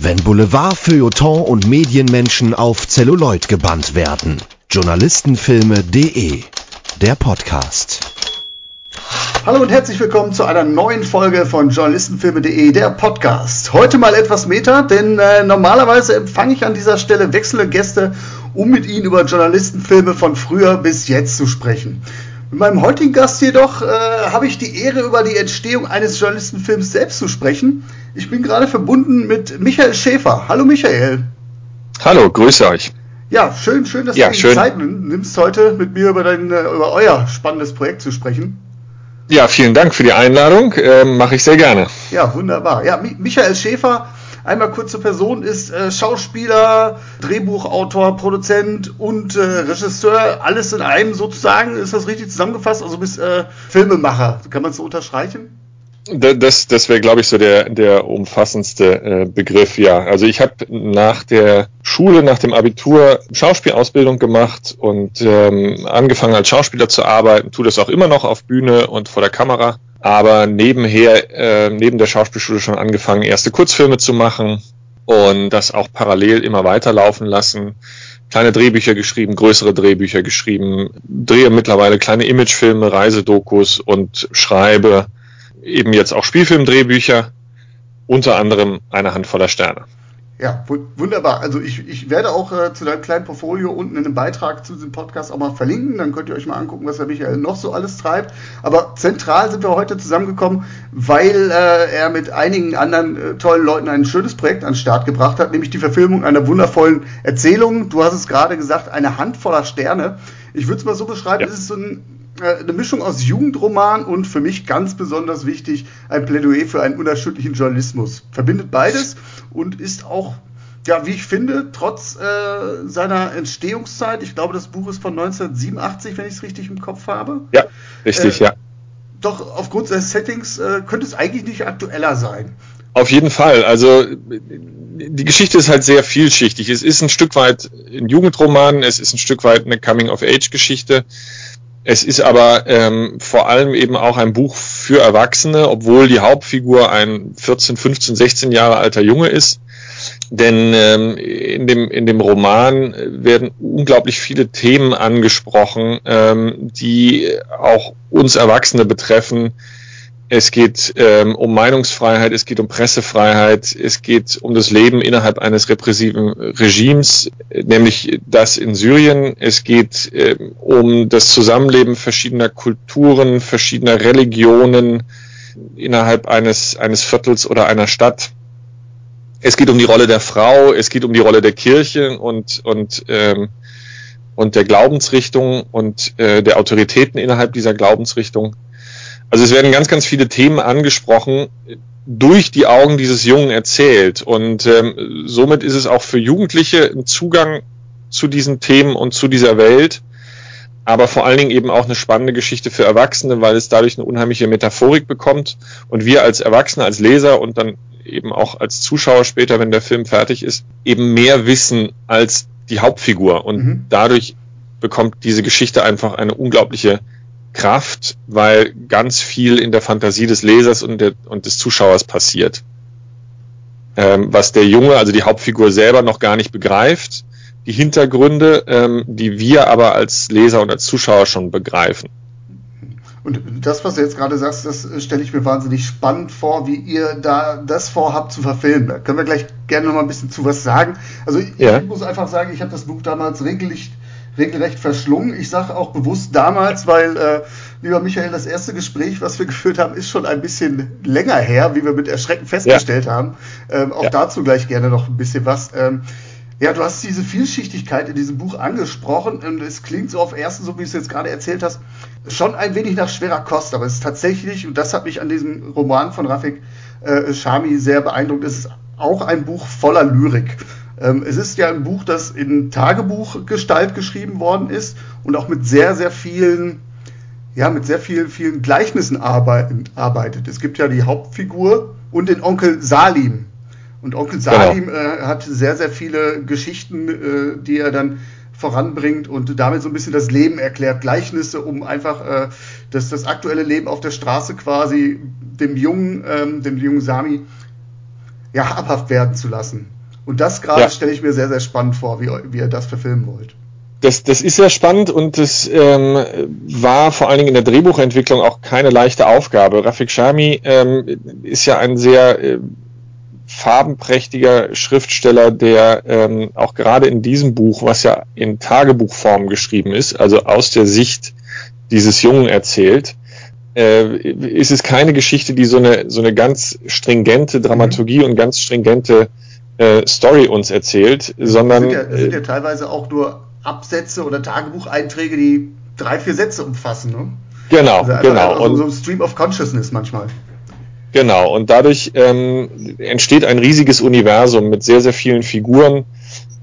Wenn Boulevard, Feuilleton und Medienmenschen auf Celluloid gebannt werden. Journalistenfilme.de Der Podcast. Hallo und herzlich willkommen zu einer neuen Folge von Journalistenfilme.de, der Podcast. Heute mal etwas Meta, denn äh, normalerweise empfange ich an dieser Stelle wechselnde Gäste, um mit ihnen über Journalistenfilme von früher bis jetzt zu sprechen. Mit meinem heutigen Gast jedoch äh, habe ich die Ehre, über die Entstehung eines Journalistenfilms selbst zu sprechen. Ich bin gerade verbunden mit Michael Schäfer. Hallo Michael. Hallo, grüße euch. Ja, schön, schön, dass ja, du dir die Zeit nimmst, heute mit mir über, dein, äh, über euer spannendes Projekt zu sprechen. Ja, vielen Dank für die Einladung. Ähm, Mache ich sehr gerne. Ja, wunderbar. Ja, Michael Schäfer Einmal kurz zur Person, ist äh, Schauspieler, Drehbuchautor, Produzent und äh, Regisseur, alles in einem sozusagen. Ist das richtig zusammengefasst? Also bist äh, Filmemacher, kann man es so unterstreichen? Das, das wäre, glaube ich, so der, der umfassendste äh, Begriff, ja. Also ich habe nach der Schule, nach dem Abitur Schauspielausbildung gemacht und ähm, angefangen als Schauspieler zu arbeiten, tue das auch immer noch auf Bühne und vor der Kamera aber nebenher, äh, neben der Schauspielschule schon angefangen, erste Kurzfilme zu machen und das auch parallel immer weiterlaufen lassen. Kleine Drehbücher geschrieben, größere Drehbücher geschrieben, drehe mittlerweile kleine Imagefilme, Reisedokus und schreibe eben jetzt auch Spielfilmdrehbücher, unter anderem eine Handvoller Sterne. Ja, wunderbar. Also ich, ich werde auch äh, zu deinem kleinen Portfolio unten in einem Beitrag zu diesem Podcast auch mal verlinken. Dann könnt ihr euch mal angucken, was der Michael noch so alles treibt. Aber zentral sind wir heute zusammengekommen, weil äh, er mit einigen anderen äh, tollen Leuten ein schönes Projekt an den Start gebracht hat, nämlich die Verfilmung einer wundervollen Erzählung. Du hast es gerade gesagt, eine Handvoller Sterne. Ich würde es mal so beschreiben, ja. es ist so ein eine Mischung aus Jugendroman und für mich ganz besonders wichtig ein Plädoyer für einen unerschütterlichen Journalismus. Verbindet beides und ist auch, ja, wie ich finde, trotz äh, seiner Entstehungszeit, ich glaube, das Buch ist von 1987, wenn ich es richtig im Kopf habe. Ja, richtig, äh, ja. Doch aufgrund des Settings äh, könnte es eigentlich nicht aktueller sein. Auf jeden Fall. Also die Geschichte ist halt sehr vielschichtig. Es ist ein Stück weit ein Jugendroman, es ist ein Stück weit eine Coming-of-Age-Geschichte. Es ist aber ähm, vor allem eben auch ein Buch für Erwachsene, obwohl die Hauptfigur ein 14, 15, 16 Jahre alter Junge ist. Denn ähm, in, dem, in dem Roman werden unglaublich viele Themen angesprochen, ähm, die auch uns Erwachsene betreffen, es geht ähm, um Meinungsfreiheit, es geht um Pressefreiheit, es geht um das Leben innerhalb eines repressiven Regimes, nämlich das in Syrien. Es geht ähm, um das Zusammenleben verschiedener Kulturen, verschiedener Religionen innerhalb eines, eines Viertels oder einer Stadt. Es geht um die Rolle der Frau, es geht um die Rolle der Kirche und, und, ähm, und der Glaubensrichtung und äh, der Autoritäten innerhalb dieser Glaubensrichtung. Also es werden ganz, ganz viele Themen angesprochen, durch die Augen dieses Jungen erzählt. Und ähm, somit ist es auch für Jugendliche ein Zugang zu diesen Themen und zu dieser Welt, aber vor allen Dingen eben auch eine spannende Geschichte für Erwachsene, weil es dadurch eine unheimliche Metaphorik bekommt und wir als Erwachsene, als Leser und dann eben auch als Zuschauer später, wenn der Film fertig ist, eben mehr wissen als die Hauptfigur und mhm. dadurch bekommt diese Geschichte einfach eine unglaubliche Kraft, weil ganz viel in der Fantasie des Lesers und, der, und des Zuschauers passiert. Ähm, was der Junge, also die Hauptfigur selber noch gar nicht begreift, die Hintergründe, ähm, die wir aber als Leser und als Zuschauer schon begreifen. Und das, was du jetzt gerade sagst, das stelle ich mir wahnsinnig spannend vor, wie ihr da das vorhabt zu verfilmen. Da können wir gleich gerne noch mal ein bisschen zu was sagen. Also ja. ich muss einfach sagen, ich habe das Buch damals regelrecht regelrecht verschlungen. Ich sage auch bewusst damals, weil, äh, lieber Michael, das erste Gespräch, was wir geführt haben, ist schon ein bisschen länger her, wie wir mit Erschrecken festgestellt ja. haben. Ähm, auch ja. dazu gleich gerne noch ein bisschen was. Ähm, ja, du hast diese Vielschichtigkeit in diesem Buch angesprochen und es klingt so auf ersten, so wie du es jetzt gerade erzählt hast, schon ein wenig nach schwerer Kost, aber es ist tatsächlich, und das hat mich an diesem Roman von Rafik äh, Shami sehr beeindruckt, es ist auch ein Buch voller Lyrik. Ähm, es ist ja ein Buch, das in Tagebuchgestalt geschrieben worden ist und auch mit sehr, sehr vielen, ja, mit sehr vielen, vielen Gleichnissen arbeitet. Es gibt ja die Hauptfigur und den Onkel Salim. Und Onkel genau. Salim genau. äh, hat sehr, sehr viele Geschichten, äh, die er dann voranbringt und damit so ein bisschen das Leben erklärt, Gleichnisse, um einfach äh, das, das aktuelle Leben auf der Straße quasi dem jungen, ähm, dem jungen Sami ja, habhaft werden zu lassen. Und das gerade ja. stelle ich mir sehr, sehr spannend vor, wie, wie ihr das verfilmen wollt. Das, das ist sehr spannend und das ähm, war vor allen Dingen in der Drehbuchentwicklung auch keine leichte Aufgabe. Rafik Shami ähm, ist ja ein sehr äh, farbenprächtiger Schriftsteller, der ähm, auch gerade in diesem Buch, was ja in Tagebuchform geschrieben ist, also aus der Sicht dieses Jungen erzählt, äh, ist es keine Geschichte, die so eine, so eine ganz stringente Dramaturgie und ganz stringente äh, Story uns erzählt, sondern. Das sind, ja, sind ja teilweise auch nur Absätze oder Tagebucheinträge, die drei, vier Sätze umfassen. Ne? Genau, also genau. Also so ein Stream of Consciousness manchmal. Genau, und dadurch ähm, entsteht ein riesiges Universum mit sehr, sehr vielen Figuren,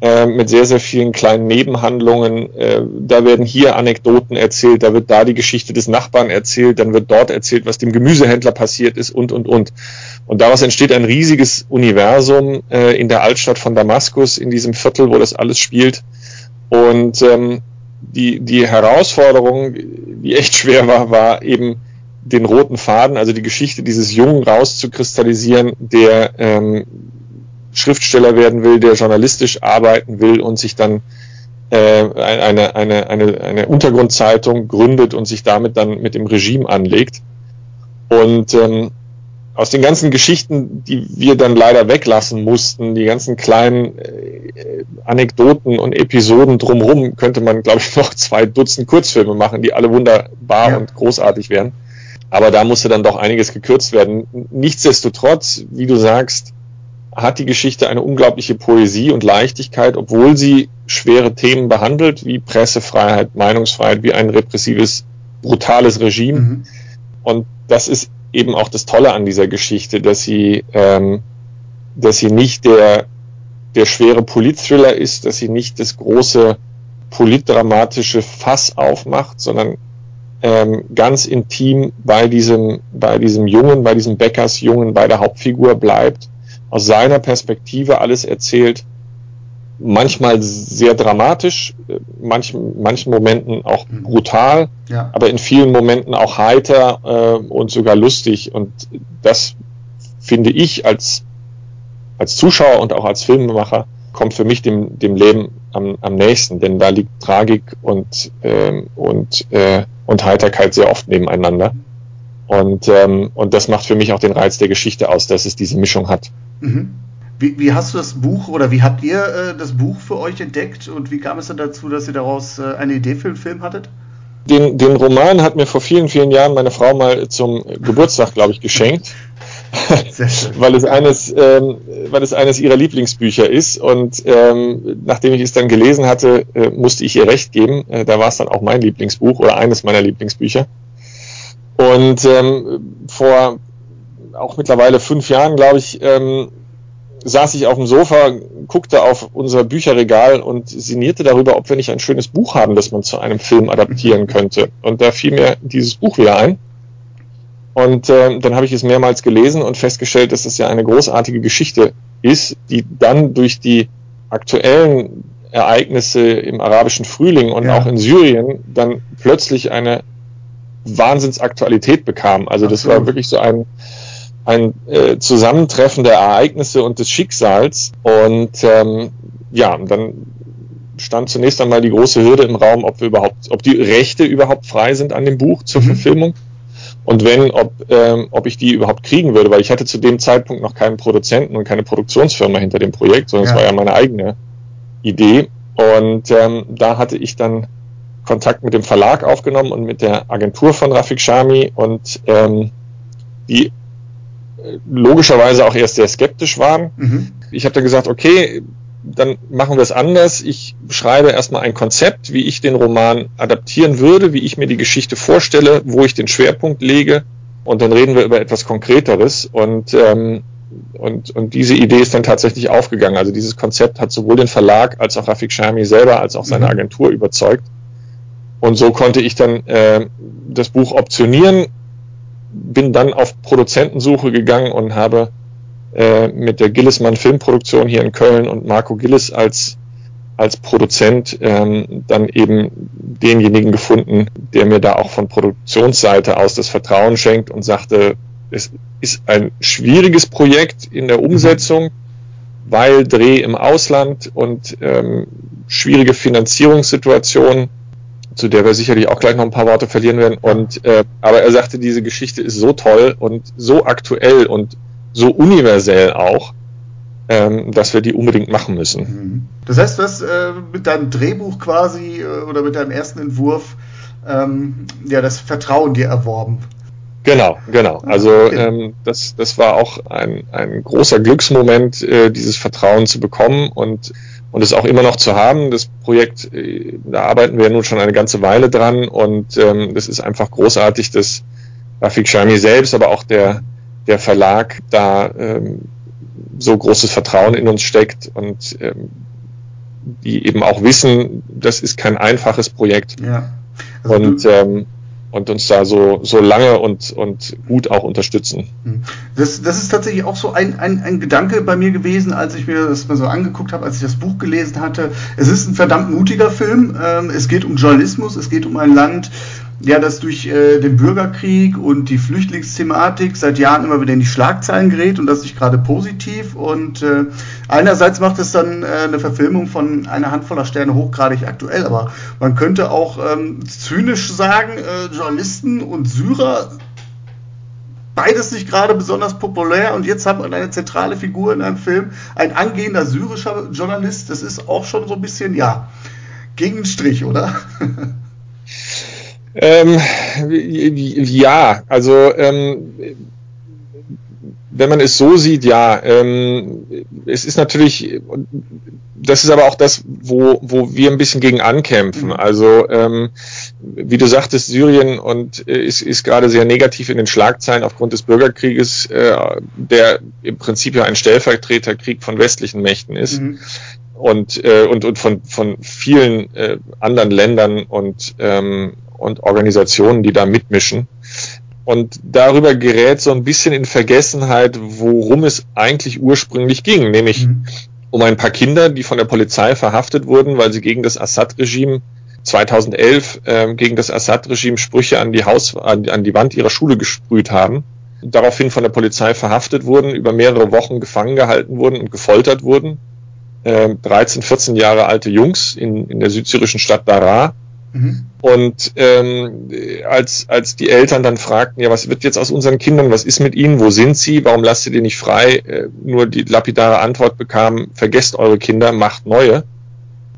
äh, mit sehr, sehr vielen kleinen Nebenhandlungen. Äh, da werden hier Anekdoten erzählt, da wird da die Geschichte des Nachbarn erzählt, dann wird dort erzählt, was dem Gemüsehändler passiert ist und, und, und. Und daraus entsteht ein riesiges Universum äh, in der Altstadt von Damaskus, in diesem Viertel, wo das alles spielt. Und ähm, die, die Herausforderung, die echt schwer war, war eben den roten Faden, also die Geschichte dieses Jungen rauszukristallisieren, der ähm, Schriftsteller werden will, der journalistisch arbeiten will und sich dann äh, eine, eine, eine, eine Untergrundzeitung gründet und sich damit dann mit dem Regime anlegt. Und ähm, aus den ganzen Geschichten, die wir dann leider weglassen mussten, die ganzen kleinen äh, Anekdoten und Episoden drumherum, könnte man, glaube ich, noch zwei Dutzend Kurzfilme machen, die alle wunderbar ja. und großartig wären. Aber da musste dann doch einiges gekürzt werden. Nichtsdestotrotz, wie du sagst, hat die Geschichte eine unglaubliche Poesie und Leichtigkeit, obwohl sie schwere Themen behandelt, wie Pressefreiheit, Meinungsfreiheit, wie ein repressives, brutales Regime. Mhm. Und das ist eben auch das Tolle an dieser Geschichte, dass sie, ähm, dass sie nicht der, der schwere Politthriller ist, dass sie nicht das große politdramatische Fass aufmacht, sondern ähm, ganz intim bei diesem, bei diesem Jungen, bei diesem Bäckersjungen, bei der Hauptfigur bleibt, aus seiner Perspektive alles erzählt, manchmal sehr dramatisch, manchen, manchen Momenten auch mhm. brutal, ja. aber in vielen Momenten auch heiter äh, und sogar lustig. Und das finde ich als, als Zuschauer und auch als Filmemacher kommt für mich dem, dem Leben am, am nächsten, denn da liegt Tragik und, ähm, und, äh, und Heiterkeit sehr oft nebeneinander. Und, ähm, und das macht für mich auch den Reiz der Geschichte aus, dass es diese Mischung hat. Mhm. Wie, wie, hast du das Buch oder wie habt ihr äh, das Buch für euch entdeckt und wie kam es dann dazu, dass ihr daraus äh, eine Idee für den Film hattet? Den, den Roman hat mir vor vielen, vielen Jahren meine Frau mal zum Geburtstag, glaube ich, geschenkt. weil es eines, ähm, weil es eines ihrer Lieblingsbücher ist und ähm, nachdem ich es dann gelesen hatte, äh, musste ich ihr recht geben. Äh, da war es dann auch mein Lieblingsbuch oder eines meiner Lieblingsbücher. Und ähm, vor auch mittlerweile fünf Jahren, glaube ich, ähm, saß ich auf dem Sofa, guckte auf unser Bücherregal und sinnierte darüber, ob wir nicht ein schönes Buch haben, das man zu einem Film adaptieren könnte. Und da fiel mir dieses Buch wieder ein. Und äh, dann habe ich es mehrmals gelesen und festgestellt, dass es ja eine großartige Geschichte ist, die dann durch die aktuellen Ereignisse im arabischen Frühling und ja. auch in Syrien dann plötzlich eine Wahnsinnsaktualität bekam. Also das war wirklich so ein ein äh, Zusammentreffen der Ereignisse und des Schicksals. Und ähm, ja, dann stand zunächst einmal die große Hürde im Raum, ob wir überhaupt, ob die Rechte überhaupt frei sind an dem Buch zur mhm. Verfilmung. Und wenn, ob, ähm, ob ich die überhaupt kriegen würde, weil ich hatte zu dem Zeitpunkt noch keinen Produzenten und keine Produktionsfirma hinter dem Projekt, sondern ja. es war ja meine eigene Idee. Und ähm, da hatte ich dann Kontakt mit dem Verlag aufgenommen und mit der Agentur von Rafik Shami und ähm, die logischerweise auch erst sehr skeptisch waren. Mhm. Ich habe dann gesagt, okay, dann machen wir es anders. Ich schreibe erstmal ein Konzept, wie ich den Roman adaptieren würde, wie ich mir die Geschichte vorstelle, wo ich den Schwerpunkt lege. Und dann reden wir über etwas Konkreteres. Und, ähm, und, und diese Idee ist dann tatsächlich aufgegangen. Also dieses Konzept hat sowohl den Verlag als auch Rafik Shami selber als auch seine mhm. Agentur überzeugt. Und so konnte ich dann äh, das Buch optionieren, bin dann auf Produzentensuche gegangen und habe äh, mit der Gillismann Filmproduktion hier in Köln und Marco Gillis als als Produzent ähm, dann eben denjenigen gefunden, der mir da auch von Produktionsseite aus das Vertrauen schenkt und sagte, es ist ein schwieriges Projekt in der Umsetzung, weil Dreh im Ausland und ähm, schwierige Finanzierungssituation, zu der wir sicherlich auch gleich noch ein paar Worte verlieren werden. Und äh, aber er sagte, diese Geschichte ist so toll und so aktuell und so universell auch, ähm, dass wir die unbedingt machen müssen. Mhm. Das heißt, du hast äh, mit deinem Drehbuch quasi äh, oder mit deinem ersten Entwurf ähm, ja das Vertrauen dir erworben. Genau, genau. Also okay. ähm, das, das war auch ein, ein großer Glücksmoment, äh, dieses Vertrauen zu bekommen und und es auch immer noch zu haben. Das Projekt, äh, da arbeiten wir nun schon eine ganze Weile dran und ähm, das ist einfach großartig, dass Rafik Shami selbst, aber auch der, der Verlag da ähm, so großes Vertrauen in uns steckt und ähm, die eben auch wissen, das ist kein einfaches Projekt. Ja. Also und ähm, und uns da so, so lange und, und gut auch unterstützen. Hm. Das, das ist tatsächlich auch so ein, ein, ein Gedanke bei mir gewesen, als ich mir das mal so angeguckt habe, als ich das Buch gelesen hatte. Es ist ein verdammt mutiger Film. Ähm, es geht um Journalismus, es geht um ein Land, ja, das durch äh, den Bürgerkrieg und die Flüchtlingsthematik seit Jahren immer wieder in die Schlagzeilen gerät und das nicht gerade positiv. Und äh, einerseits macht es dann äh, eine Verfilmung von einer Handvoller Sterne hochgradig aktuell, aber man könnte auch ähm, zynisch sagen, äh, Journalisten und Syrer beides nicht gerade besonders populär und jetzt hat man eine zentrale Figur in einem Film, ein angehender syrischer Journalist, das ist auch schon so ein bisschen, ja, gegen Strich, oder? Ähm, ja, also ähm, wenn man es so sieht, ja, ähm, es ist natürlich, das ist aber auch das, wo, wo wir ein bisschen gegen ankämpfen. Mhm. Also ähm, wie du sagtest, Syrien und äh, ist, ist gerade sehr negativ in den Schlagzeilen aufgrund des Bürgerkrieges, äh, der im Prinzip ja ein Stellvertreterkrieg von westlichen Mächten ist. Mhm. Und, äh, und, und von, von vielen äh, anderen Ländern und ähm, und Organisationen, die da mitmischen. Und darüber gerät so ein bisschen in Vergessenheit, worum es eigentlich ursprünglich ging, nämlich mhm. um ein paar Kinder, die von der Polizei verhaftet wurden, weil sie gegen das Assad-Regime 2011 äh, gegen das Assad-Regime Sprüche an die Haus an, an die Wand ihrer Schule gesprüht haben, daraufhin von der Polizei verhaftet wurden, über mehrere Wochen gefangen gehalten wurden und gefoltert wurden. Äh, 13, 14 Jahre alte Jungs in, in der südsyrischen Stadt Daraa Mhm. Und ähm, als, als die Eltern dann fragten, ja, was wird jetzt aus unseren Kindern, was ist mit ihnen, wo sind sie, warum lasst ihr die nicht frei, äh, nur die lapidare Antwort bekam, vergesst eure Kinder, macht neue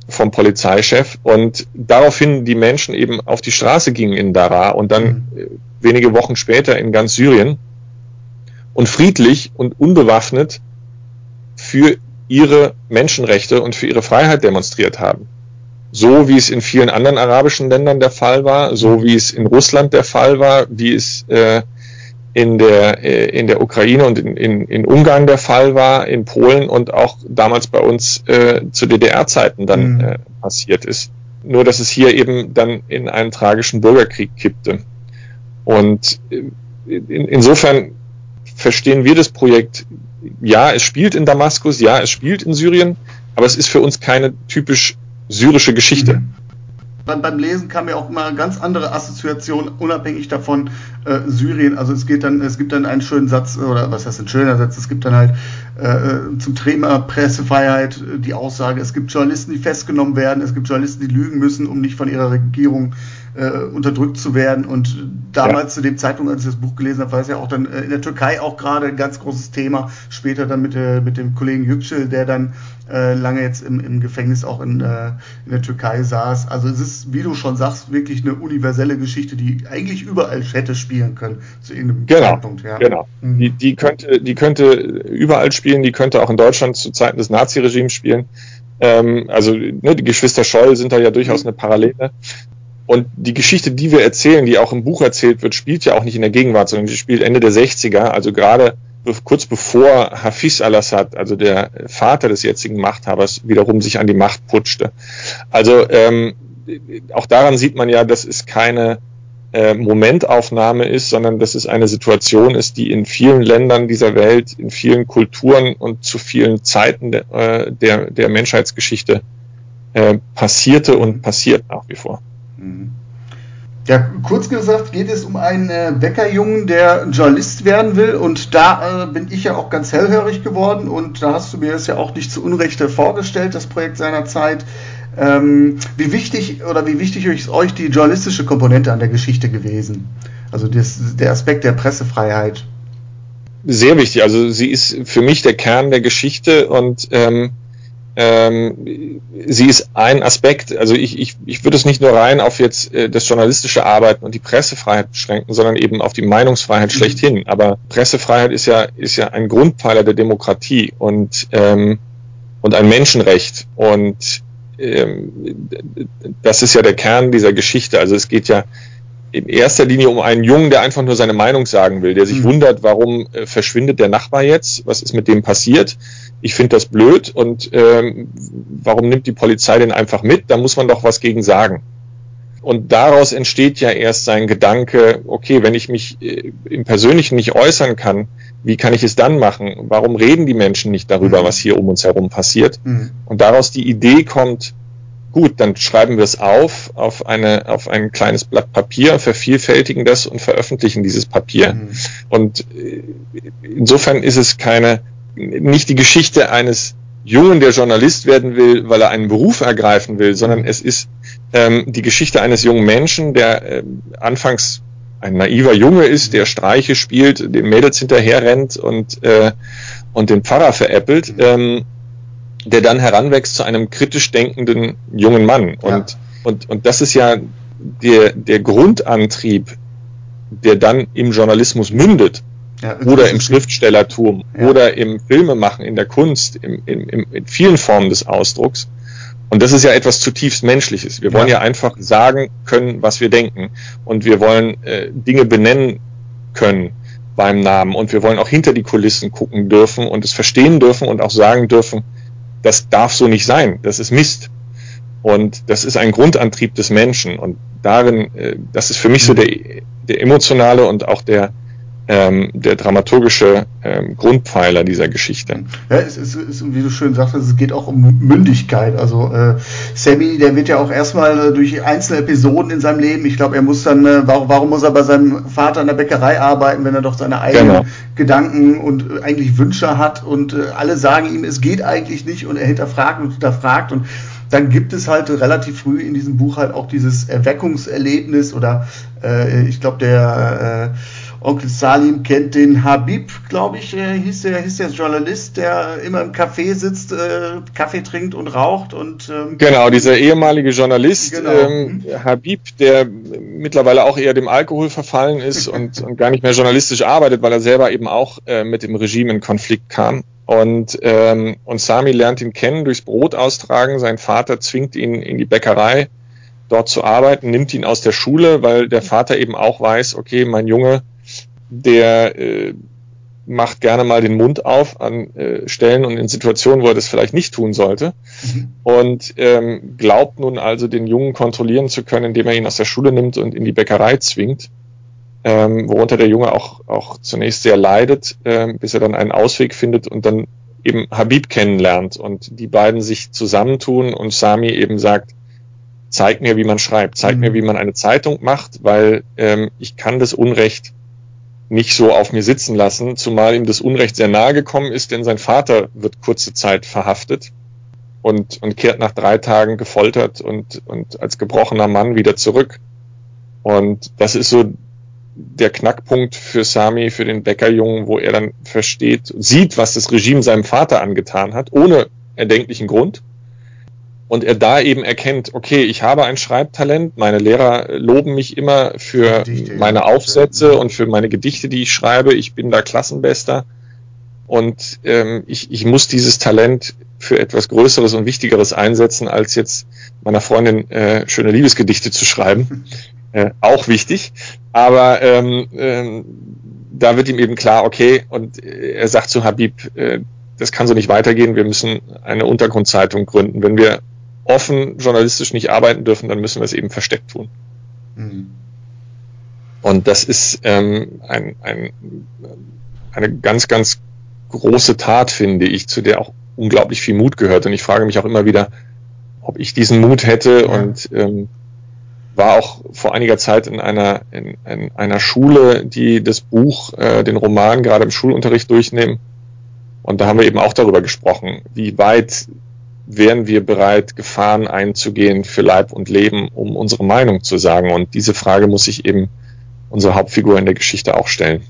vom Polizeichef. Und daraufhin die Menschen eben auf die Straße gingen in Dara und dann mhm. äh, wenige Wochen später in ganz Syrien und friedlich und unbewaffnet für ihre Menschenrechte und für ihre Freiheit demonstriert haben so wie es in vielen anderen arabischen Ländern der Fall war, so wie es in Russland der Fall war, wie es äh, in der äh, in der Ukraine und in, in, in Ungarn der Fall war, in Polen und auch damals bei uns äh, zu DDR-Zeiten dann mhm. äh, passiert ist. Nur dass es hier eben dann in einen tragischen Bürgerkrieg kippte. Und äh, in, insofern verstehen wir das Projekt. Ja, es spielt in Damaskus, ja, es spielt in Syrien, aber es ist für uns keine typisch syrische Geschichte. Mhm. Beim, beim, Lesen kam mir auch mal ganz andere Assoziationen, unabhängig davon äh, Syrien. Also es geht dann, es gibt dann einen schönen Satz, oder was heißt ein schöner Satz, es gibt dann halt äh, äh zum Thema Pressefreiheit die Aussage, es gibt Journalisten, die festgenommen werden, es gibt Journalisten, die lügen müssen, um nicht von ihrer Regierung äh, unterdrückt zu werden. Und damals ja. zu dem Zeitpunkt, als ich das Buch gelesen habe, war es ja auch dann äh, in der Türkei auch gerade ein ganz großes Thema. Später dann mit, äh, mit dem Kollegen Yüksel, der dann äh, lange jetzt im, im Gefängnis auch in, äh, in der Türkei saß. Also es ist, wie du schon sagst, wirklich eine universelle Geschichte, die eigentlich überall hätte spielen können zu irgendeinem genau, Zeitpunkt. Ja. Genau. Mhm. Die, die, könnte, die könnte überall spielen, die könnte auch in Deutschland zu Zeiten des Naziregimes spielen. Ähm, also ne, die Geschwister Scholl sind da ja durchaus mhm. eine Parallele. Und die Geschichte, die wir erzählen, die auch im Buch erzählt wird, spielt ja auch nicht in der Gegenwart, sondern die spielt Ende der 60er, also gerade kurz bevor Hafiz al-Assad, also der Vater des jetzigen Machthabers, wiederum sich an die Macht putschte. Also ähm, auch daran sieht man ja, dass es keine äh, Momentaufnahme ist, sondern dass es eine Situation ist, die in vielen Ländern dieser Welt, in vielen Kulturen und zu vielen Zeiten de, äh, der, der Menschheitsgeschichte äh, passierte und passiert nach wie vor. Ja, kurz gesagt geht es um einen äh, Bäckerjungen, der Journalist werden will und da äh, bin ich ja auch ganz hellhörig geworden und da hast du mir das ja auch nicht zu Unrecht vorgestellt, das Projekt seiner Zeit. Ähm, wie wichtig oder wie wichtig ist euch die journalistische Komponente an der Geschichte gewesen? Also das, der Aspekt der Pressefreiheit. Sehr wichtig. Also sie ist für mich der Kern der Geschichte und ähm, ähm, sie ist ein Aspekt, also ich, ich, ich würde es nicht nur rein auf jetzt äh, das journalistische Arbeiten und die Pressefreiheit beschränken, sondern eben auf die Meinungsfreiheit mhm. schlechthin. Aber Pressefreiheit ist ja, ist ja ein Grundpfeiler der Demokratie und, ähm, und ein Menschenrecht. Und ähm, das ist ja der Kern dieser Geschichte. Also es geht ja in erster Linie um einen Jungen, der einfach nur seine Meinung sagen will, der sich mhm. wundert, warum äh, verschwindet der Nachbar jetzt, was ist mit dem passiert. Ich finde das blöd und ähm, warum nimmt die Polizei den einfach mit? Da muss man doch was gegen sagen. Und daraus entsteht ja erst sein Gedanke, okay, wenn ich mich äh, im Persönlichen nicht äußern kann, wie kann ich es dann machen? Warum reden die Menschen nicht darüber, mhm. was hier um uns herum passiert? Mhm. Und daraus die Idee kommt, gut, dann schreiben wir es auf, auf, eine, auf ein kleines Blatt Papier, vervielfältigen das und veröffentlichen dieses Papier. Mhm. Und äh, insofern ist es keine, nicht die Geschichte eines Jungen, der Journalist werden will, weil er einen Beruf ergreifen will, sondern es ist ähm, die Geschichte eines jungen Menschen, der äh, anfangs ein naiver Junge ist, der Streiche spielt, dem Mädels hinterher rennt und, äh, und den Pfarrer veräppelt. Ähm, der dann heranwächst zu einem kritisch denkenden jungen Mann. Und, ja. und, und das ist ja der, der Grundantrieb, der dann im Journalismus mündet. Ja, oder im Schriftstellertum ja. oder im Filmemachen, in der Kunst, im, im, im, in vielen Formen des Ausdrucks. Und das ist ja etwas zutiefst Menschliches. Wir wollen ja, ja einfach sagen können, was wir denken. Und wir wollen äh, Dinge benennen können beim Namen. Und wir wollen auch hinter die Kulissen gucken dürfen und es verstehen dürfen und auch sagen dürfen, das darf so nicht sein, das ist Mist. Und das ist ein Grundantrieb des Menschen. Und darin, äh, das ist für mich so der, der emotionale und auch der, ähm, der dramaturgische ähm, Grundpfeiler dieser Geschichte. Ja, es ist, ist, wie du schön sagtest, es geht auch um Mündigkeit. Also äh, Sammy, der wird ja auch erstmal äh, durch einzelne Episoden in seinem Leben, ich glaube, er muss dann, äh, warum, warum muss er bei seinem Vater in der Bäckerei arbeiten, wenn er doch seine eigenen genau. Gedanken und äh, eigentlich Wünsche hat und äh, alle sagen ihm, es geht eigentlich nicht und er hinterfragt und hinterfragt und dann gibt es halt relativ früh in diesem Buch halt auch dieses Erweckungserlebnis oder äh, ich glaube der äh, Onkel Salim kennt den Habib, glaube ich, äh, hieß der, hieß der Journalist, der immer im Café sitzt, äh, Kaffee trinkt und raucht und ähm, genau dieser ehemalige Journalist genau. ähm, mhm. Habib, der mittlerweile auch eher dem Alkohol verfallen ist und, und gar nicht mehr journalistisch arbeitet, weil er selber eben auch äh, mit dem Regime in Konflikt kam. Und, ähm, und Sami lernt ihn kennen durchs Brot austragen. Sein Vater zwingt ihn in die Bäckerei, dort zu arbeiten, nimmt ihn aus der Schule, weil der Vater eben auch weiß, okay, mein Junge der äh, macht gerne mal den Mund auf an äh, Stellen und in Situationen, wo er das vielleicht nicht tun sollte. Mhm. Und ähm, glaubt nun also, den Jungen kontrollieren zu können, indem er ihn aus der Schule nimmt und in die Bäckerei zwingt. Ähm, worunter der Junge auch, auch zunächst sehr leidet, ähm, bis er dann einen Ausweg findet und dann eben Habib kennenlernt und die beiden sich zusammentun und Sami eben sagt, zeig mir, wie man schreibt, zeig mhm. mir, wie man eine Zeitung macht, weil ähm, ich kann das Unrecht nicht so auf mir sitzen lassen, zumal ihm das Unrecht sehr nahe gekommen ist, denn sein Vater wird kurze Zeit verhaftet und, und kehrt nach drei Tagen gefoltert und, und als gebrochener Mann wieder zurück. Und das ist so der Knackpunkt für Sami, für den Bäckerjungen, wo er dann versteht, sieht, was das Regime seinem Vater angetan hat, ohne erdenklichen Grund und er da eben erkennt, okay, ich habe ein Schreibtalent, meine Lehrer loben mich immer für Gedichte, meine Aufsätze ja. und für meine Gedichte, die ich schreibe, ich bin da Klassenbester und ähm, ich, ich muss dieses Talent für etwas Größeres und Wichtigeres einsetzen, als jetzt meiner Freundin äh, schöne Liebesgedichte zu schreiben. Äh, auch wichtig, aber ähm, ähm, da wird ihm eben klar, okay, und äh, er sagt zu Habib, äh, das kann so nicht weitergehen, wir müssen eine Untergrundzeitung gründen. Wenn wir offen journalistisch nicht arbeiten dürfen, dann müssen wir es eben versteckt tun. Mhm. Und das ist ähm, ein, ein, eine ganz, ganz große Tat, finde ich, zu der auch unglaublich viel Mut gehört. Und ich frage mich auch immer wieder, ob ich diesen Mut hätte ja. und ähm, war auch vor einiger Zeit in einer, in, in einer Schule, die das Buch, äh, den Roman gerade im Schulunterricht durchnehmen. Und da haben wir eben auch darüber gesprochen, wie weit wären wir bereit, Gefahren einzugehen für Leib und Leben, um unsere Meinung zu sagen. Und diese Frage muss sich eben unsere Hauptfigur in der Geschichte auch stellen.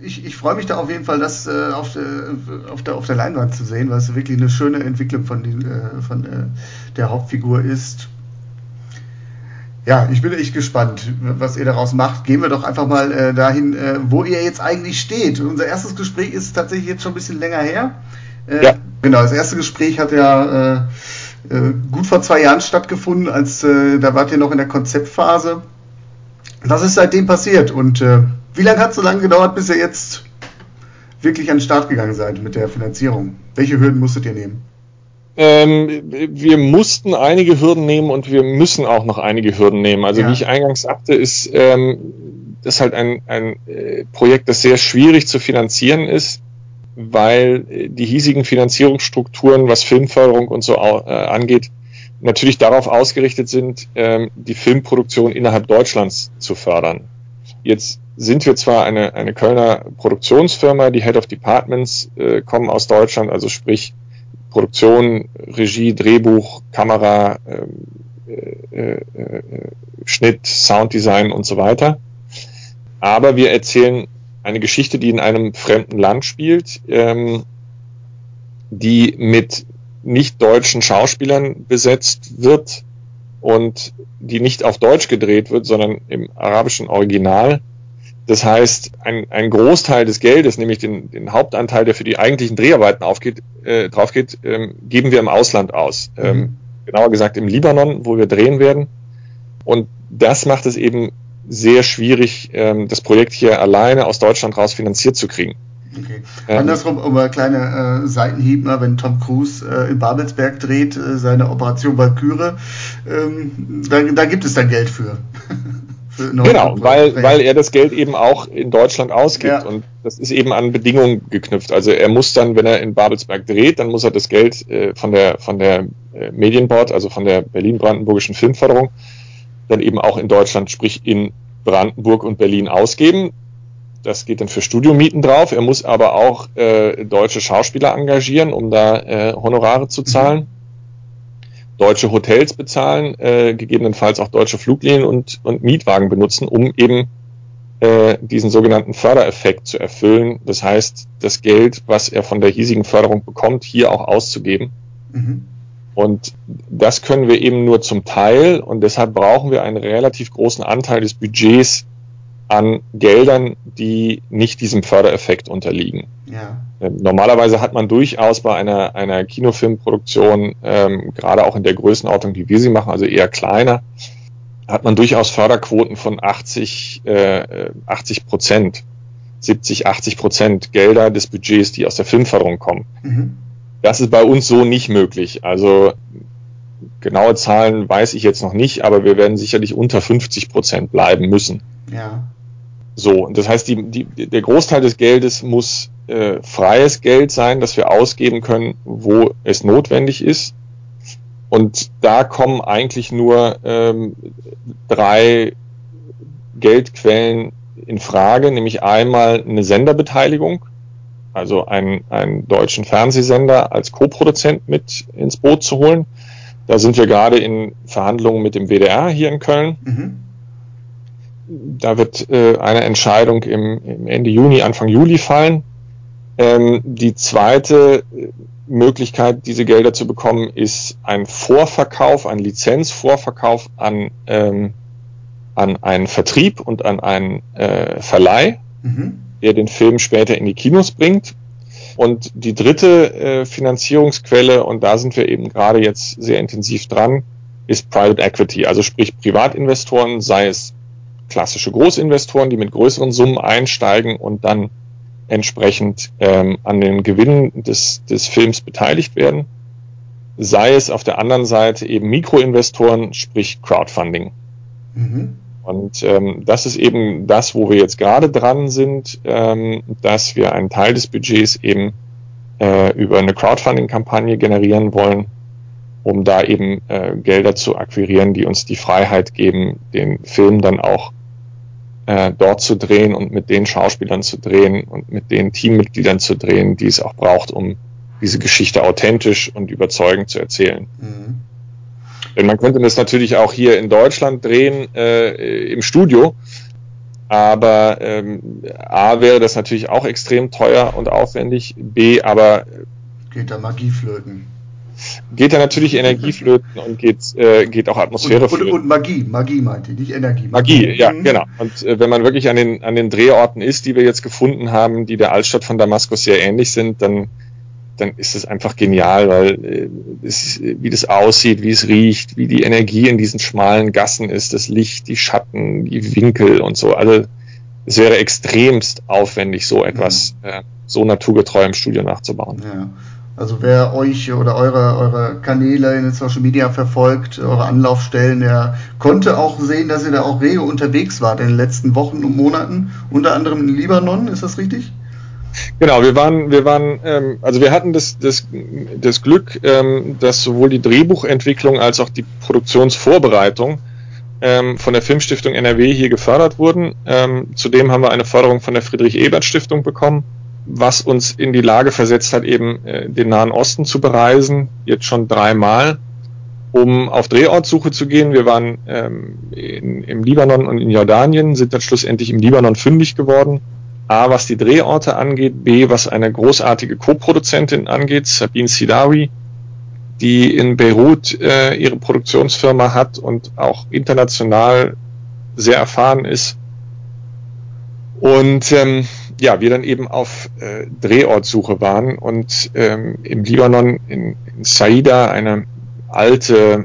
Ich, ich freue mich da auf jeden Fall, das äh, auf, äh, auf, der, auf der Leinwand zu sehen, weil es wirklich eine schöne Entwicklung von, den, äh, von äh, der Hauptfigur ist. Ja, ich bin echt gespannt, was ihr daraus macht. Gehen wir doch einfach mal äh, dahin, äh, wo ihr jetzt eigentlich steht. Unser erstes Gespräch ist tatsächlich jetzt schon ein bisschen länger her. Äh, ja. Genau, das erste Gespräch hat ja äh, äh, gut vor zwei Jahren stattgefunden, als äh, da wart ihr noch in der Konzeptphase. Was ist seitdem passiert und äh, wie lange hat es so lange gedauert, bis ihr jetzt wirklich an den Start gegangen seid mit der Finanzierung? Welche Hürden musstet ihr nehmen? Ähm, wir mussten einige Hürden nehmen und wir müssen auch noch einige Hürden nehmen. Also ja. wie ich eingangs sagte, ist ähm, das halt ein, ein äh, Projekt, das sehr schwierig zu finanzieren ist, weil äh, die hiesigen Finanzierungsstrukturen, was Filmförderung und so äh, angeht, natürlich darauf ausgerichtet sind, ähm, die Filmproduktion innerhalb Deutschlands zu fördern. Jetzt sind wir zwar eine, eine Kölner Produktionsfirma, die Head of Departments äh, kommen aus Deutschland, also sprich Produktion, Regie, Drehbuch, Kamera, ähm, äh, äh, äh, Schnitt, Sounddesign und so weiter. Aber wir erzählen eine Geschichte, die in einem fremden Land spielt, ähm, die mit nicht deutschen Schauspielern besetzt wird und die nicht auf Deutsch gedreht wird, sondern im arabischen Original das heißt, ein, ein Großteil des Geldes, nämlich den, den Hauptanteil, der für die eigentlichen Dreharbeiten aufgeht, äh, drauf geht, ähm, geben wir im Ausland aus. Mhm. Ähm, genauer gesagt im Libanon, wo wir drehen werden. Und das macht es eben sehr schwierig, ähm, das Projekt hier alleine aus Deutschland raus finanziert zu kriegen. Okay. Ähm, Andersrum, um ein kleiner äh, Seitenhieb, ne, wenn Tom Cruise äh, in Babelsberg dreht, äh, seine Operation Valkyrie, ähm, da, da gibt es dann Geld für. Genau, weil, weil er das Geld eben auch in Deutschland ausgibt ja. und das ist eben an Bedingungen geknüpft. Also er muss dann, wenn er in Babelsberg dreht, dann muss er das Geld äh, von der von der äh, Medienboard, also von der Berlin-Brandenburgischen Filmförderung, dann eben auch in Deutschland, sprich in Brandenburg und Berlin ausgeben. Das geht dann für Studiomieten drauf. Er muss aber auch äh, deutsche Schauspieler engagieren, um da äh, Honorare zu zahlen. Mhm deutsche Hotels bezahlen, äh, gegebenenfalls auch deutsche Fluglinien und, und Mietwagen benutzen, um eben äh, diesen sogenannten Fördereffekt zu erfüllen. Das heißt, das Geld, was er von der hiesigen Förderung bekommt, hier auch auszugeben. Mhm. Und das können wir eben nur zum Teil und deshalb brauchen wir einen relativ großen Anteil des Budgets an Geldern, die nicht diesem Fördereffekt unterliegen. Ja. Ähm, normalerweise hat man durchaus bei einer, einer Kinofilmproduktion, ähm, gerade auch in der Größenordnung, die wir sie machen, also eher kleiner, hat man durchaus Förderquoten von 80, äh, 80 Prozent, 70, 80 Prozent Gelder des Budgets, die aus der Filmförderung kommen. Mhm. Das ist bei uns so nicht möglich. Also genaue Zahlen weiß ich jetzt noch nicht, aber wir werden sicherlich unter 50 Prozent bleiben müssen. Ja. So, das heißt, die, die, der Großteil des Geldes muss äh, freies Geld sein, das wir ausgeben können, wo es notwendig ist. Und da kommen eigentlich nur ähm, drei Geldquellen in Frage, nämlich einmal eine Senderbeteiligung, also einen, einen deutschen Fernsehsender als Co-Produzent mit ins Boot zu holen. Da sind wir gerade in Verhandlungen mit dem WDR hier in Köln. Mhm da wird äh, eine Entscheidung im, im, Ende Juni, Anfang Juli fallen. Ähm, die zweite äh, Möglichkeit, diese Gelder zu bekommen, ist ein Vorverkauf, ein Lizenzvorverkauf an, ähm, an einen Vertrieb und an einen äh, Verleih, mhm. Der den Film später in die Kinos bringt. Und die dritte äh, Finanzierungsquelle, und da sind wir eben gerade jetzt sehr intensiv dran, ist Private Equity, also sprich Privatinvestoren, sei es klassische Großinvestoren, die mit größeren Summen einsteigen und dann entsprechend ähm, an den Gewinnen des, des Films beteiligt werden. Sei es auf der anderen Seite eben Mikroinvestoren, sprich Crowdfunding. Mhm. Und ähm, das ist eben das, wo wir jetzt gerade dran sind, ähm, dass wir einen Teil des Budgets eben äh, über eine Crowdfunding-Kampagne generieren wollen, um da eben äh, Gelder zu akquirieren, die uns die Freiheit geben, den Film dann auch äh, dort zu drehen und mit den Schauspielern zu drehen und mit den Teammitgliedern zu drehen, die es auch braucht, um diese Geschichte authentisch und überzeugend zu erzählen. Mhm. Denn man könnte das natürlich auch hier in Deutschland drehen, äh, im Studio, aber ähm, A wäre das natürlich auch extrem teuer und aufwendig, B aber geht da Magie flöten geht da natürlich Energie flöten und geht, äh, geht auch Atmosphäre und, flöten. Und, und Magie, Magie meinte, nicht Energie. Magie, Magie ja, mhm. genau. Und äh, wenn man wirklich an den, an den Drehorten ist, die wir jetzt gefunden haben, die der Altstadt von Damaskus sehr ähnlich sind, dann, dann ist es einfach genial, weil äh, es, wie das aussieht, wie es riecht, wie die Energie in diesen schmalen Gassen ist, das Licht, die Schatten, die Winkel und so. Also es wäre extremst aufwendig, so etwas mhm. äh, so naturgetreu im Studio nachzubauen. Ja. Also wer euch oder eure, eure Kanäle in den Social Media verfolgt, eure Anlaufstellen, der konnte auch sehen, dass ihr da auch rege unterwegs wart in den letzten Wochen und Monaten, unter anderem in Libanon, ist das richtig? Genau, wir waren, wir waren, ähm, also wir hatten das, das, das Glück, ähm, dass sowohl die Drehbuchentwicklung als auch die Produktionsvorbereitung ähm, von der Filmstiftung NRW hier gefördert wurden. Ähm, zudem haben wir eine Förderung von der Friedrich-Ebert-Stiftung bekommen was uns in die Lage versetzt hat, eben äh, den Nahen Osten zu bereisen, jetzt schon dreimal, um auf Drehortsuche zu gehen. Wir waren ähm, in, im Libanon und in Jordanien, sind dann schlussendlich im Libanon fündig geworden. A, was die Drehorte angeht, B, was eine großartige Co-Produzentin angeht, Sabine Sidawi, die in Beirut äh, ihre Produktionsfirma hat und auch international sehr erfahren ist. Und ähm, ja, wir dann eben auf äh, Drehortsuche waren und ähm, im Libanon in, in Saida, eine alte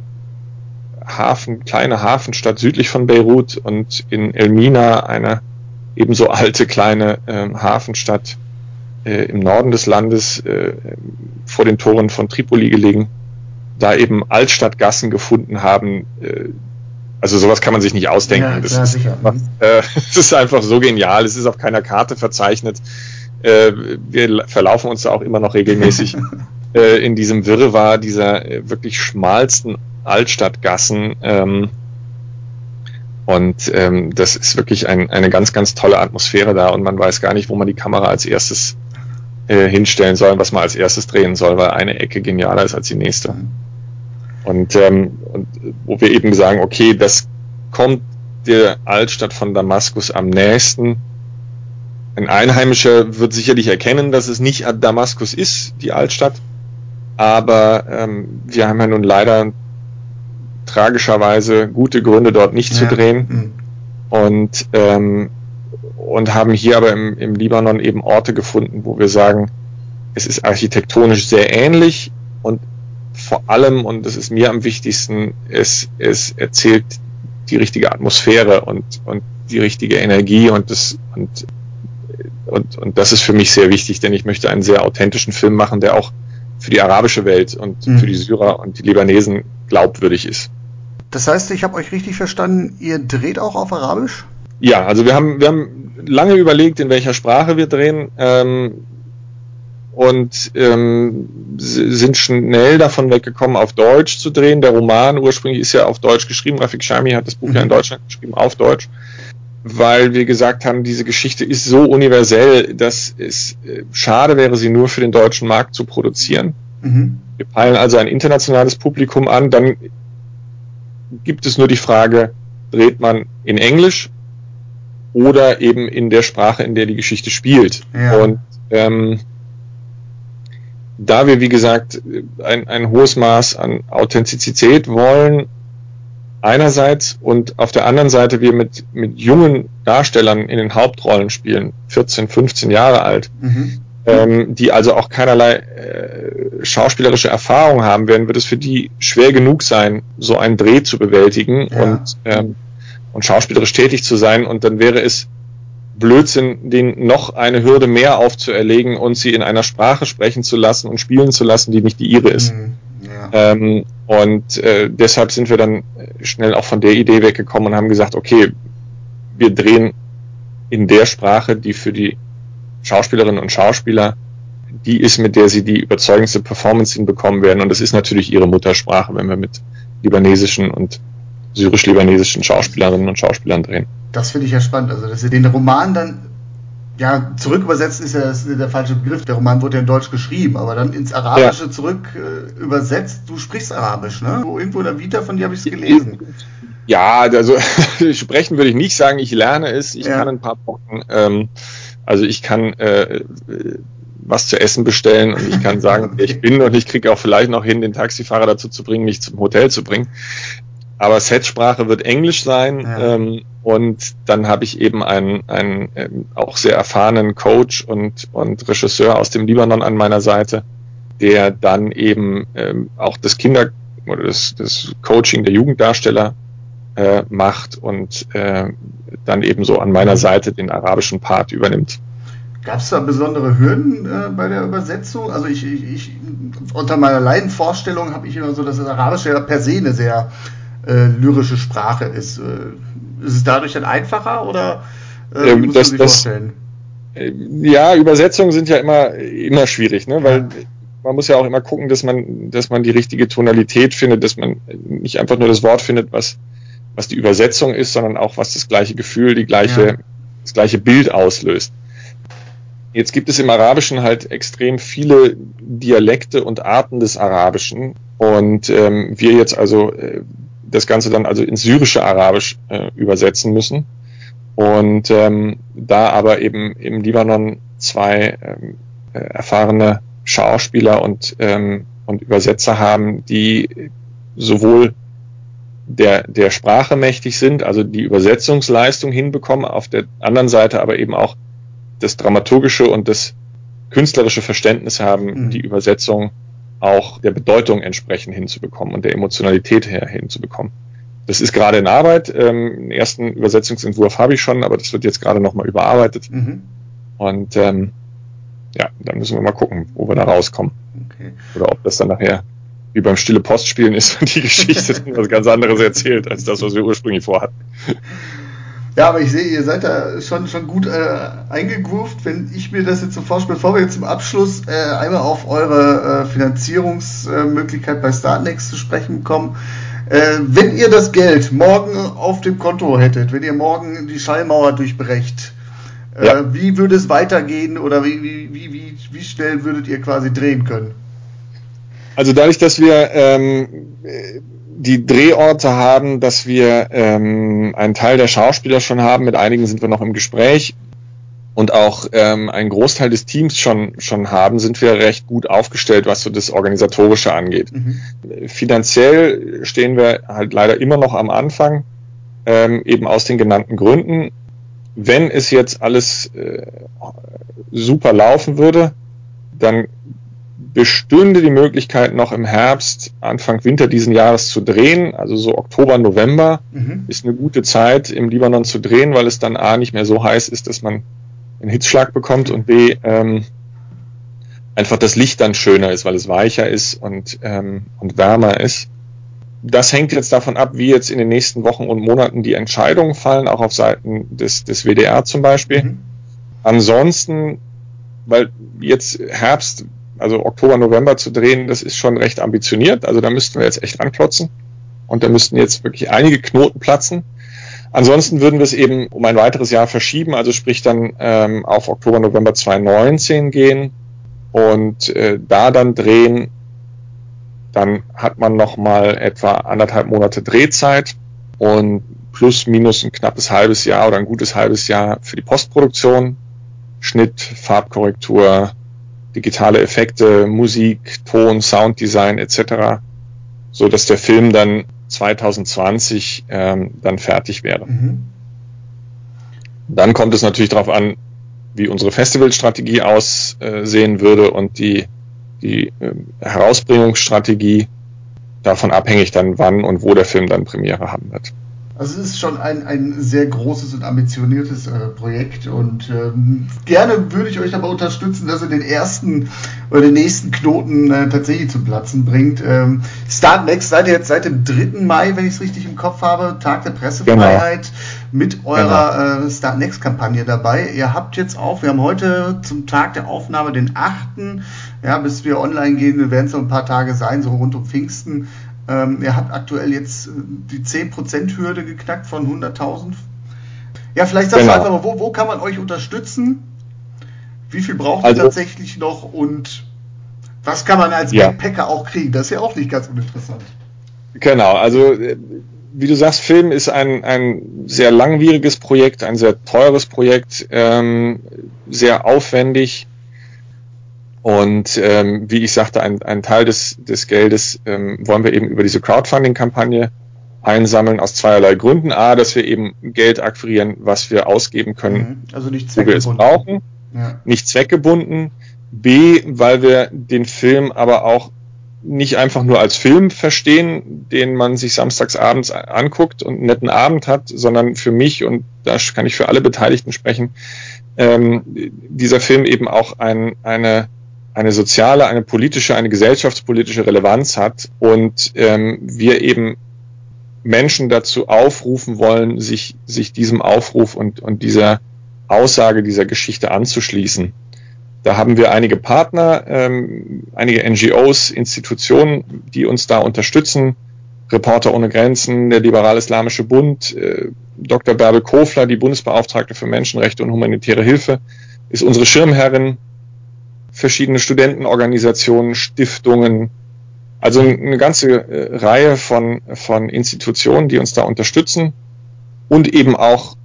Hafen, kleine Hafenstadt südlich von Beirut und in Elmina, eine ebenso alte kleine äh, Hafenstadt äh, im Norden des Landes äh, vor den Toren von Tripoli gelegen, da eben Altstadtgassen gefunden haben, äh, also sowas kann man sich nicht ausdenken. Ja, das, klar, ist einfach, äh, das ist einfach so genial. Es ist auf keiner Karte verzeichnet. Äh, wir verlaufen uns da auch immer noch regelmäßig äh, in diesem Wirrwarr dieser wirklich schmalsten Altstadtgassen. Ähm, und ähm, das ist wirklich ein, eine ganz, ganz tolle Atmosphäre da und man weiß gar nicht, wo man die Kamera als erstes äh, hinstellen soll, was man als erstes drehen soll, weil eine Ecke genialer ist als die nächste. Und, ähm, und wo wir eben sagen, okay, das kommt der Altstadt von Damaskus am nächsten. Ein Einheimischer wird sicherlich erkennen, dass es nicht Damaskus ist, die Altstadt. Aber ähm, wir haben ja nun leider tragischerweise gute Gründe, dort nicht ja. zu drehen. Mhm. Und, ähm, und haben hier aber im, im Libanon eben Orte gefunden, wo wir sagen, es ist architektonisch sehr ähnlich und vor allem, und das ist mir am wichtigsten, es, es erzählt die richtige Atmosphäre und, und die richtige Energie und das, und, und, und das ist für mich sehr wichtig, denn ich möchte einen sehr authentischen Film machen, der auch für die arabische Welt und mhm. für die Syrer und die Libanesen glaubwürdig ist. Das heißt, ich habe euch richtig verstanden, ihr dreht auch auf Arabisch? Ja, also wir haben, wir haben lange überlegt, in welcher Sprache wir drehen. Ähm, und ähm, sind schnell davon weggekommen, auf Deutsch zu drehen. Der Roman ursprünglich ist ja auf Deutsch geschrieben. Rafik Shami hat das Buch ja in mhm. Deutschland geschrieben, auf Deutsch, weil wir gesagt haben, diese Geschichte ist so universell, dass es äh, schade wäre, sie nur für den deutschen Markt zu produzieren. Mhm. Wir peilen also ein internationales Publikum an. Dann gibt es nur die Frage, dreht man in Englisch oder eben in der Sprache, in der die Geschichte spielt. Ja. Und ähm, da wir, wie gesagt, ein, ein hohes Maß an Authentizität wollen, einerseits und auf der anderen Seite wir mit, mit jungen Darstellern in den Hauptrollen spielen, 14, 15 Jahre alt, mhm. Ähm, die also auch keinerlei äh, schauspielerische Erfahrung haben werden, wird es für die schwer genug sein, so einen Dreh zu bewältigen ja. und, ähm, und schauspielerisch tätig zu sein. Und dann wäre es Blödsinn, den noch eine Hürde mehr aufzuerlegen und sie in einer Sprache sprechen zu lassen und spielen zu lassen, die nicht die ihre ist. Mhm, ja. Ähm, und äh, deshalb sind wir dann schnell auch von der Idee weggekommen und haben gesagt, okay, wir drehen in der Sprache, die für die Schauspielerinnen und Schauspieler die ist, mit der sie die überzeugendste Performance hinbekommen werden. Und das ist natürlich ihre Muttersprache, wenn wir mit libanesischen und syrisch-libanesischen Schauspielerinnen und Schauspielern drehen. Das finde ich ja spannend. Also, dass sie den Roman dann ja, zurückübersetzt ist ja ist der falsche Begriff. Der Roman wurde ja in Deutsch geschrieben, aber dann ins Arabische ja. zurück äh, übersetzt. Du sprichst Arabisch, ne? Irgendwo in der Vita von dir habe ich es gelesen. Ja, also sprechen würde ich nicht sagen, ich lerne es, ich ja. kann ein paar Wochen, ähm, also ich kann äh, was zu essen bestellen und ich kann sagen, ich bin und ich kriege auch vielleicht noch hin, den Taxifahrer dazu zu bringen, mich zum Hotel zu bringen. Aber Setsprache wird Englisch sein ja. ähm, und dann habe ich eben einen, einen ähm, auch sehr erfahrenen Coach und, und Regisseur aus dem Libanon an meiner Seite, der dann eben ähm, auch das Kinder- oder das, das Coaching der Jugenddarsteller äh, macht und äh, dann eben so an meiner Seite den arabischen Part übernimmt. Gab es da besondere Hürden äh, bei der Übersetzung? Also ich, ich, ich unter meiner Leidenvorstellung habe ich immer so, dass das Arabische ja per se eine sehr äh, lyrische Sprache ist. Äh, ist es dadurch dann einfacher oder äh, ähm, muss das, man sich das, vorstellen? Äh, ja, Übersetzungen sind ja immer, immer schwierig, ne? weil man muss ja auch immer gucken, dass man, dass man die richtige Tonalität findet, dass man nicht einfach nur das Wort findet, was was die Übersetzung ist, sondern auch was das gleiche Gefühl, die gleiche, ja. das gleiche Bild auslöst. Jetzt gibt es im Arabischen halt extrem viele Dialekte und Arten des Arabischen und ähm, wir jetzt also äh, das Ganze dann also ins syrische Arabisch äh, übersetzen müssen und ähm, da aber eben im Libanon zwei ähm, äh, erfahrene Schauspieler und ähm, und Übersetzer haben, die sowohl der, der Sprache mächtig sind, also die Übersetzungsleistung hinbekommen, auf der anderen Seite aber eben auch das dramaturgische und das künstlerische Verständnis haben, mhm. die Übersetzung auch der Bedeutung entsprechend hinzubekommen und der Emotionalität her hinzubekommen. Das ist gerade in Arbeit. Ähm, den ersten Übersetzungsentwurf habe ich schon, aber das wird jetzt gerade nochmal überarbeitet. Mhm. Und ähm, ja, dann müssen wir mal gucken, wo wir da rauskommen. Okay. Oder ob das dann nachher wie beim Stille Post spielen ist und die Geschichte was ganz anderes erzählt, als das, was wir ursprünglich vorhatten. Ja, aber ich sehe, ihr seid da schon, schon gut äh, eingegroovt. Wenn ich mir das jetzt so vorstelle, bevor wir jetzt zum Abschluss äh, einmal auf eure äh, Finanzierungsmöglichkeit bei Startnext zu sprechen kommen. Äh, wenn ihr das Geld morgen auf dem Konto hättet, wenn ihr morgen die Schallmauer durchbrecht, äh, ja. wie würde es weitergehen oder wie, wie, wie, wie schnell würdet ihr quasi drehen können? Also dadurch, dass wir ähm, die Drehorte haben, dass wir ähm, einen Teil der Schauspieler schon haben, mit einigen sind wir noch im Gespräch und auch ähm, einen Großteil des Teams schon schon haben, sind wir recht gut aufgestellt, was so das organisatorische angeht. Mhm. Finanziell stehen wir halt leider immer noch am Anfang, ähm, eben aus den genannten Gründen. Wenn es jetzt alles äh, super laufen würde, dann bestünde die Möglichkeit, noch im Herbst, Anfang Winter diesen Jahres zu drehen. Also so Oktober, November mhm. ist eine gute Zeit im Libanon zu drehen, weil es dann A nicht mehr so heiß ist, dass man einen Hitzschlag bekommt und B ähm, einfach das Licht dann schöner ist, weil es weicher ist und, ähm, und wärmer ist. Das hängt jetzt davon ab, wie jetzt in den nächsten Wochen und Monaten die Entscheidungen fallen, auch auf Seiten des, des WDR zum Beispiel. Mhm. Ansonsten, weil jetzt Herbst also Oktober, November zu drehen, das ist schon recht ambitioniert. Also da müssten wir jetzt echt anklotzen. Und da müssten jetzt wirklich einige Knoten platzen. Ansonsten würden wir es eben um ein weiteres Jahr verschieben, also sprich dann ähm, auf Oktober, November 2019 gehen und äh, da dann drehen. Dann hat man nochmal etwa anderthalb Monate Drehzeit und plus minus ein knappes halbes Jahr oder ein gutes halbes Jahr für die Postproduktion, Schnitt, Farbkorrektur, digitale Effekte, Musik, Ton, Sounddesign etc., so dass der Film dann 2020 ähm, dann fertig wäre. Mhm. Dann kommt es natürlich darauf an, wie unsere Festivalstrategie aussehen würde und die, die äh, Herausbringungsstrategie davon abhängig dann, wann und wo der Film dann Premiere haben wird. Also es ist schon ein, ein sehr großes und ambitioniertes äh, Projekt und ähm, gerne würde ich euch dabei unterstützen, dass ihr den ersten oder den nächsten Knoten äh, tatsächlich zum Platzen bringt. Ähm, Start Next seid ihr jetzt seit dem 3. Mai, wenn ich es richtig im Kopf habe, Tag der Pressefreiheit. mit eurer genau. äh, Start Next Kampagne dabei. Ihr habt jetzt auch, wir haben heute zum Tag der Aufnahme den 8. Ja, bis wir online gehen, werden es so ein paar Tage sein, so rund um Pfingsten. Ähm, ihr habt aktuell jetzt äh, die 10%-Hürde geknackt von 100.000. Ja, vielleicht sagst genau. du einfach mal, wo, wo kann man euch unterstützen? Wie viel braucht also, ihr tatsächlich noch und was kann man als ja. Backpacker auch kriegen? Das ist ja auch nicht ganz uninteressant. Genau, also äh, wie du sagst, Film ist ein, ein sehr langwieriges Projekt, ein sehr teures Projekt, ähm, sehr aufwendig. Und ähm, wie ich sagte, ein, ein Teil des, des Geldes ähm, wollen wir eben über diese Crowdfunding-Kampagne einsammeln aus zweierlei Gründen. A, dass wir eben Geld akquirieren, was wir ausgeben können, mhm. also nicht wo wir es brauchen, ja. nicht zweckgebunden. B, weil wir den Film aber auch nicht einfach nur als Film verstehen, den man sich samstags abends anguckt und einen netten Abend hat, sondern für mich, und da kann ich für alle Beteiligten sprechen, ähm, dieser Film eben auch ein, eine, eine soziale, eine politische, eine gesellschaftspolitische Relevanz hat und ähm, wir eben Menschen dazu aufrufen wollen, sich, sich diesem Aufruf und, und dieser Aussage dieser Geschichte anzuschließen. Da haben wir einige Partner, ähm, einige NGOs, Institutionen, die uns da unterstützen. Reporter ohne Grenzen, der Liberal-Islamische Bund, äh, Dr. Bärbel Kofler, die Bundesbeauftragte für Menschenrechte und humanitäre Hilfe, ist unsere Schirmherrin. Verschiedene Studentenorganisationen, Stiftungen, also eine ganze äh, Reihe von, von Institutionen, die uns da unterstützen und eben auch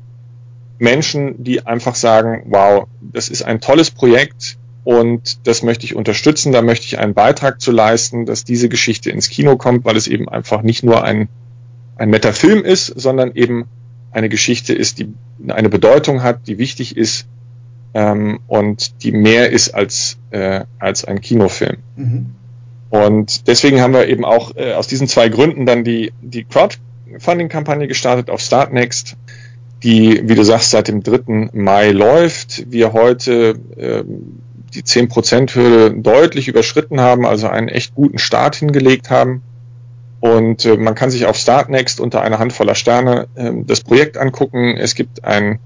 Menschen, die einfach sagen, wow, das ist ein tolles Projekt und das möchte ich unterstützen, da möchte ich einen Beitrag zu leisten, dass diese Geschichte ins Kino kommt, weil es eben einfach nicht nur ein, ein netter Film ist, sondern eben eine Geschichte ist, die eine Bedeutung hat, die wichtig ist ähm, und die mehr ist als, äh, als ein Kinofilm. Mhm. Und deswegen haben wir eben auch äh, aus diesen zwei Gründen dann die, die Crowdfunding-Kampagne gestartet auf Startnext die, wie du sagst, seit dem 3. Mai läuft. Wir heute äh, die 10%-Hürde deutlich überschritten haben, also einen echt guten Start hingelegt haben. Und äh, man kann sich auf Startnext unter einer Handvoller Sterne äh, das Projekt angucken. Es gibt ein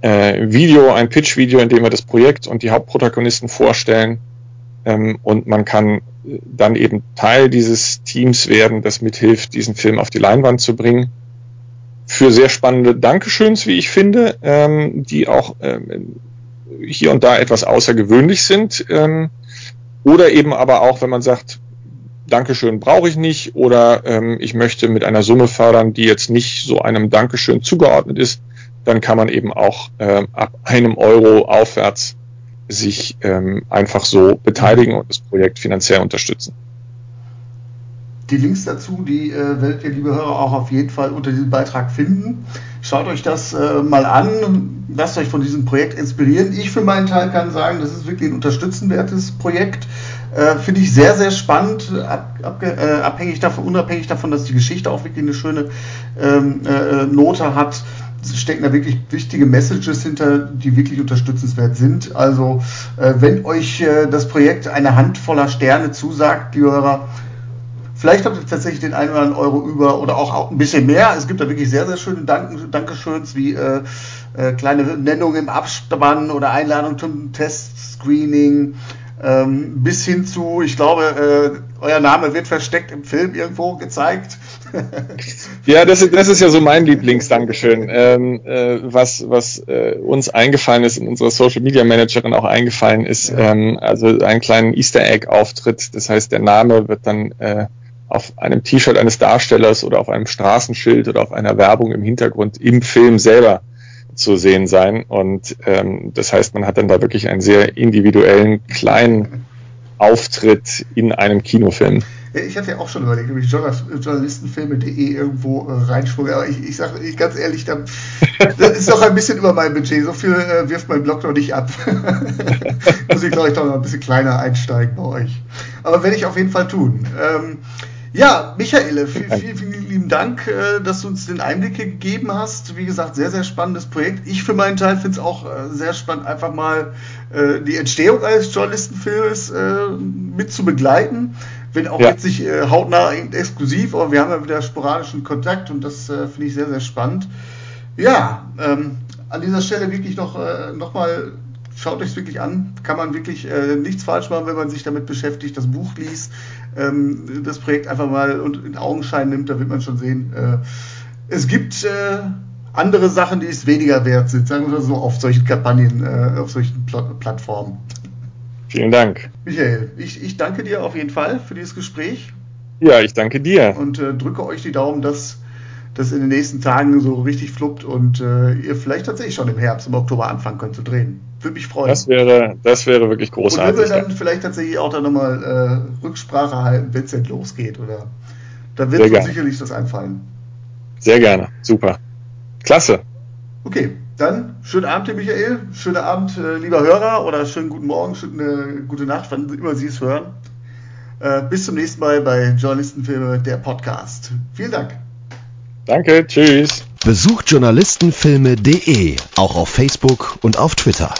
äh, Video, ein Pitch-Video, in dem wir das Projekt und die Hauptprotagonisten vorstellen. Ähm, und man kann äh, dann eben Teil dieses Teams werden, das mithilft, diesen Film auf die Leinwand zu bringen für sehr spannende Dankeschöns, wie ich finde, ähm, die auch ähm, hier und da etwas außergewöhnlich sind. Ähm, oder eben aber auch, wenn man sagt, Dankeschön brauche ich nicht oder ähm, ich möchte mit einer Summe fördern, die jetzt nicht so einem Dankeschön zugeordnet ist, dann kann man eben auch ähm, ab einem Euro aufwärts sich ähm, einfach so beteiligen und das Projekt finanziell unterstützen. Die Links dazu, die äh, werdet ihr, liebe Hörer, auch auf jeden Fall unter diesem Beitrag finden. Schaut euch das äh, mal an, lasst euch von diesem Projekt inspirieren. Ich für meinen Teil kann sagen, das ist wirklich ein unterstützenwertes Projekt. Äh, Finde ich sehr, sehr spannend, ab, ab, äh, abhängig davon, unabhängig davon, dass die Geschichte auch wirklich eine schöne ähm, äh, Note hat stecken da wirklich wichtige Messages hinter, die wirklich unterstützenswert sind. Also äh, wenn euch äh, das Projekt eine Handvoller Sterne zusagt, liebe Hörer, Vielleicht habt ihr tatsächlich den einen oder anderen Euro über oder auch ein bisschen mehr. Es gibt da wirklich sehr, sehr schöne Dank Dankeschöns wie äh, äh, kleine Nennungen im Abspann oder Einladung zum Testscreening. Ähm, bis hin zu, ich glaube, äh, euer Name wird versteckt im Film irgendwo gezeigt. ja, das ist, das ist ja so mein Lieblingsdankeschön. Ähm, äh, was was äh, uns eingefallen ist, in unserer Social Media Managerin auch eingefallen ist, ja. ähm, also einen kleinen Easter Egg Auftritt. Das heißt, der Name wird dann äh, auf einem T-Shirt eines Darstellers oder auf einem Straßenschild oder auf einer Werbung im Hintergrund im Film selber zu sehen sein. Und ähm, das heißt, man hat dann da wirklich einen sehr individuellen, kleinen Auftritt in einem Kinofilm. Ich hatte ja auch schon überlegt, ob ich journalistenfilme.de irgendwo äh, reinschwumme, aber ich, ich sage ganz ehrlich, da, das ist doch ein bisschen über mein Budget. So viel äh, wirft mein Blog noch nicht ab. Muss ich, glaube ich, doch noch ein bisschen kleiner einsteigen bei euch. Aber werde ich auf jeden Fall tun. Ähm, ja, Michaele, vielen, vielen, vielen lieben Dank, äh, dass du uns den Einblick gegeben hast. Wie gesagt, sehr, sehr spannendes Projekt. Ich für meinen Teil finde es auch äh, sehr spannend, einfach mal äh, die Entstehung eines Journalistenfilms mit zu begleiten. Wenn auch ja. jetzt nicht hautnah exklusiv, aber wir haben ja wieder sporadischen Kontakt und das finde ich sehr, sehr spannend. Ja, ähm, an dieser Stelle wirklich noch, äh, noch mal schaut euch wirklich an. Kann man wirklich äh, nichts falsch machen, wenn man sich damit beschäftigt, das Buch liest, ähm, das Projekt einfach mal in Augenschein nimmt, da wird man schon sehen. Äh, es gibt äh, andere Sachen, die es weniger wert sind, sagen wir so, auf solchen Kampagnen, äh, auf solchen Pl Plattformen. Vielen Dank. Michael, ich, ich danke dir auf jeden Fall für dieses Gespräch. Ja, ich danke dir. Und äh, drücke euch die Daumen, dass das in den nächsten Tagen so richtig fluppt und äh, ihr vielleicht tatsächlich schon im Herbst, im Oktober anfangen könnt zu drehen. Würde mich freuen. Das wäre, das wäre wirklich großartig. Und wenn wir dann vielleicht tatsächlich auch dann nochmal äh, Rücksprache halten, wenn es denn losgeht, oder? Da wird uns sicherlich das einfallen. Sehr gerne. Super. Klasse. Okay, dann schönen Abend, Michael. Schönen Abend, äh, lieber Hörer, oder schönen guten Morgen, schöne gute Nacht, wann immer Sie es hören. Äh, bis zum nächsten Mal bei Journalistenfilme, der Podcast. Vielen Dank. Danke, tschüss. Besucht journalistenfilme.de, auch auf Facebook und auf Twitter.